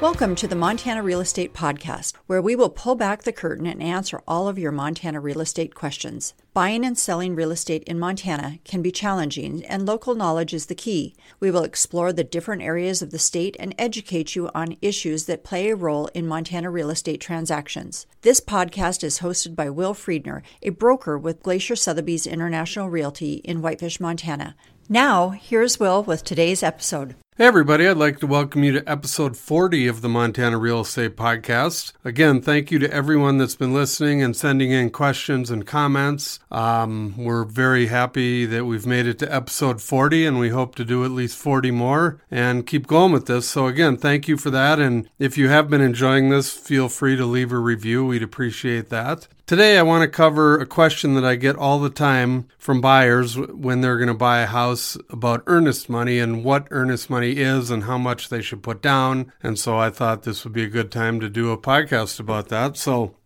Welcome to the Montana Real Estate Podcast, where we will pull back the curtain and answer all of your Montana real estate questions. Buying and selling real estate in Montana can be challenging, and local knowledge is the key. We will explore the different areas of the state and educate you on issues that play a role in Montana real estate transactions. This podcast is hosted by Will Friedner, a broker with Glacier Sotheby's International Realty in Whitefish, Montana. Now, here's Will with today's episode. Hey, everybody, I'd like to welcome you to episode 40 of the Montana Real Estate Podcast. Again, thank you to everyone that's been listening and sending in questions and comments. Um, we're very happy that we've made it to episode 40, and we hope to do at least 40 more and keep going with this. So, again, thank you for that. And if you have been enjoying this, feel free to leave a review. We'd appreciate that. Today, I want to cover a question that I get all the time from buyers when they're going to buy a house about earnest money and what earnest money is and how much they should put down. And so I thought this would be a good time to do a podcast about that. So,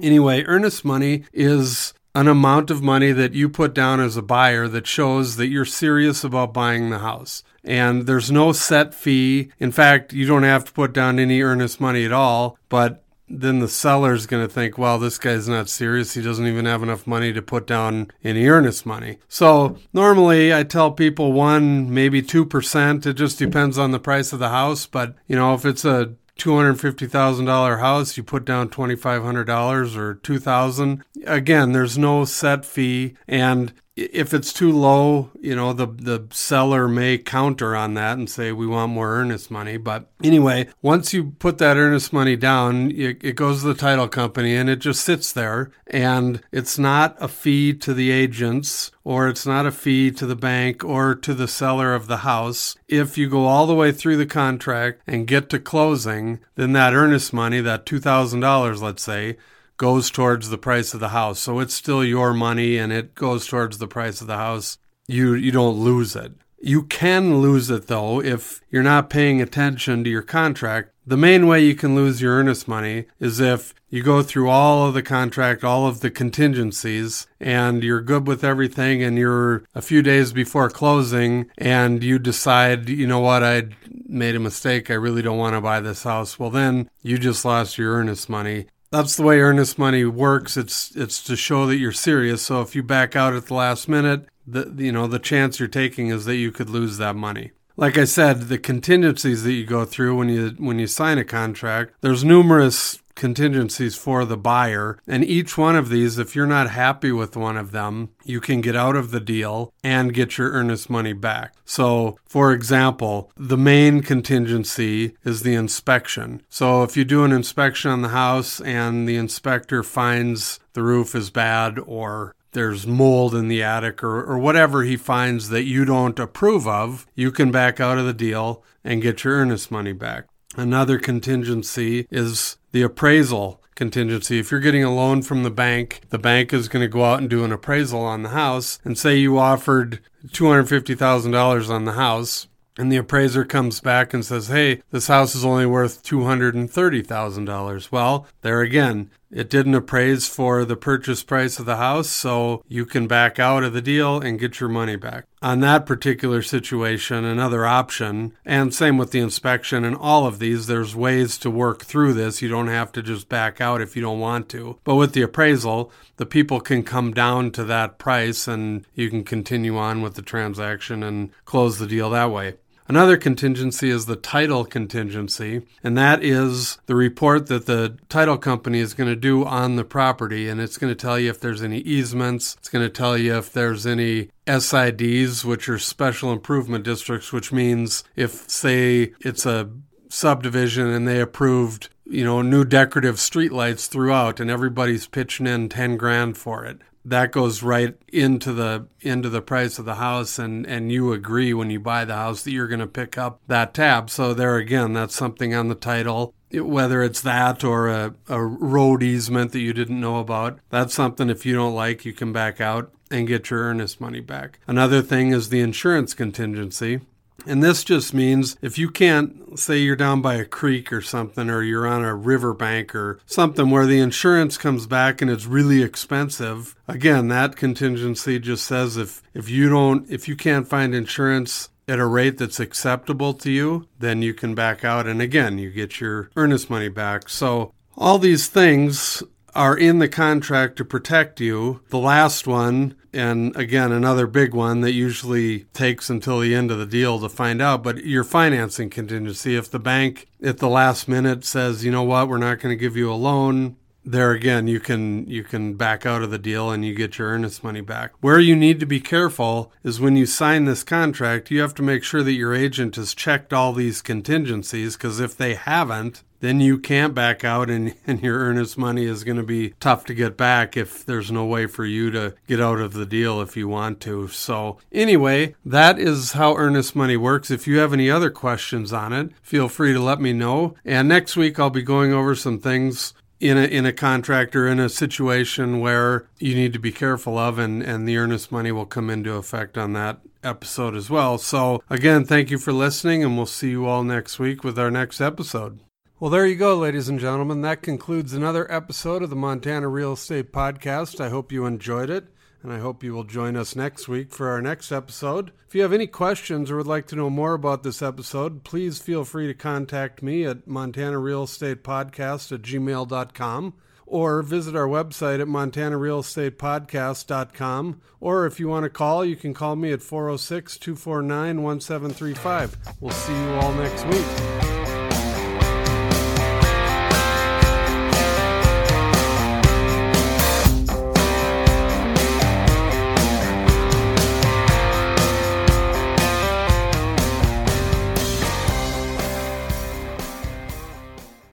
anyway, earnest money is an amount of money that you put down as a buyer that shows that you're serious about buying the house. And there's no set fee. In fact, you don't have to put down any earnest money at all, but then the seller's going to think, well, this guy's not serious. He doesn't even have enough money to put down any earnest money. So normally I tell people one, maybe 2%. It just depends on the price of the house. But, you know, if it's a $250,000 house, you put down $2,500 or 2000 Again, there's no set fee. And if it's too low, you know, the, the seller may counter on that and say, we want more earnest money. But anyway, once you put that earnest money down, it, it goes to the title company and it just sits there. And it's not a fee to the agents or it's not a fee to the bank or to the seller of the house. If you go all the way through the contract and get to closing, then that earnest money, that $2,000, let's say, goes towards the price of the house. So it's still your money and it goes towards the price of the house. You you don't lose it. You can lose it though if you're not paying attention to your contract. The main way you can lose your earnest money is if you go through all of the contract, all of the contingencies, and you're good with everything, and you're a few days before closing, and you decide, you know what, I made a mistake. I really don't want to buy this house. Well, then you just lost your earnest money that's the way earnest money works. It's it's to show that you're serious. So if you back out at the last minute, the you know the chance you're taking is that you could lose that money. Like I said, the contingencies that you go through when you when you sign a contract, there's numerous contingencies for the buyer. And each one of these, if you're not happy with one of them, you can get out of the deal and get your earnest money back. So, for example, the main contingency is the inspection. So, if you do an inspection on the house and the inspector finds the roof is bad or there's mold in the attic or, or whatever he finds that you don't approve of, you can back out of the deal and get your earnest money back. Another contingency is the appraisal contingency. If you're getting a loan from the bank, the bank is going to go out and do an appraisal on the house and say you offered $250,000 on the house and the appraiser comes back and says, "Hey, this house is only worth $230,000." Well, there again, it didn't appraise for the purchase price of the house, so you can back out of the deal and get your money back. On that particular situation, another option, and same with the inspection and all of these, there's ways to work through this. You don't have to just back out if you don't want to. But with the appraisal, the people can come down to that price and you can continue on with the transaction and close the deal that way. Another contingency is the title contingency, and that is the report that the title company is going to do on the property. And it's going to tell you if there's any easements, it's going to tell you if there's any SIDs, which are special improvement districts, which means if, say, it's a subdivision and they approved you know, new decorative streetlights throughout, and everybody's pitching in ten grand for it that goes right into the into the price of the house and and you agree when you buy the house that you're going to pick up that tab. So there again that's something on the title. Whether it's that or a, a road easement that you didn't know about that's something if you don't like you can back out and get your earnest money back. Another thing is the insurance contingency and this just means if you can't, say you're down by a creek or something, or you're on a riverbank or something where the insurance comes back and it's really expensive, again, that contingency just says if, if you don't, if you can't find insurance at a rate that's acceptable to you, then you can back out. And again, you get your earnest money back. So all these things are in the contract to protect you. The last one, and again, another big one that usually takes until the end of the deal to find out, but your financing contingency. If the bank at the last minute says, you know what, we're not going to give you a loan, there again you can you can back out of the deal and you get your earnest money back. Where you need to be careful is when you sign this contract, you have to make sure that your agent has checked all these contingencies because if they haven't, then you can't back out and, and your earnest money is going to be tough to get back if there's no way for you to get out of the deal if you want to. So, anyway, that is how earnest money works. If you have any other questions on it, feel free to let me know. And next week, I'll be going over some things in a in a contract or in a situation where you need to be careful of and and the earnest money will come into effect on that episode as well. So again, thank you for listening and we'll see you all next week with our next episode. Well, there you go, ladies and gentlemen. That concludes another episode of the Montana Real Estate Podcast. I hope you enjoyed it and I hope you will join us next week for our next episode. If you have any questions or would like to know more about this episode, please feel free to contact me at Montana Real Estate Podcast at gmail.com or visit our website at montanarealestatepodcast.com. Or if you want to call, you can call me at 406 249 1735. We'll see you all next week.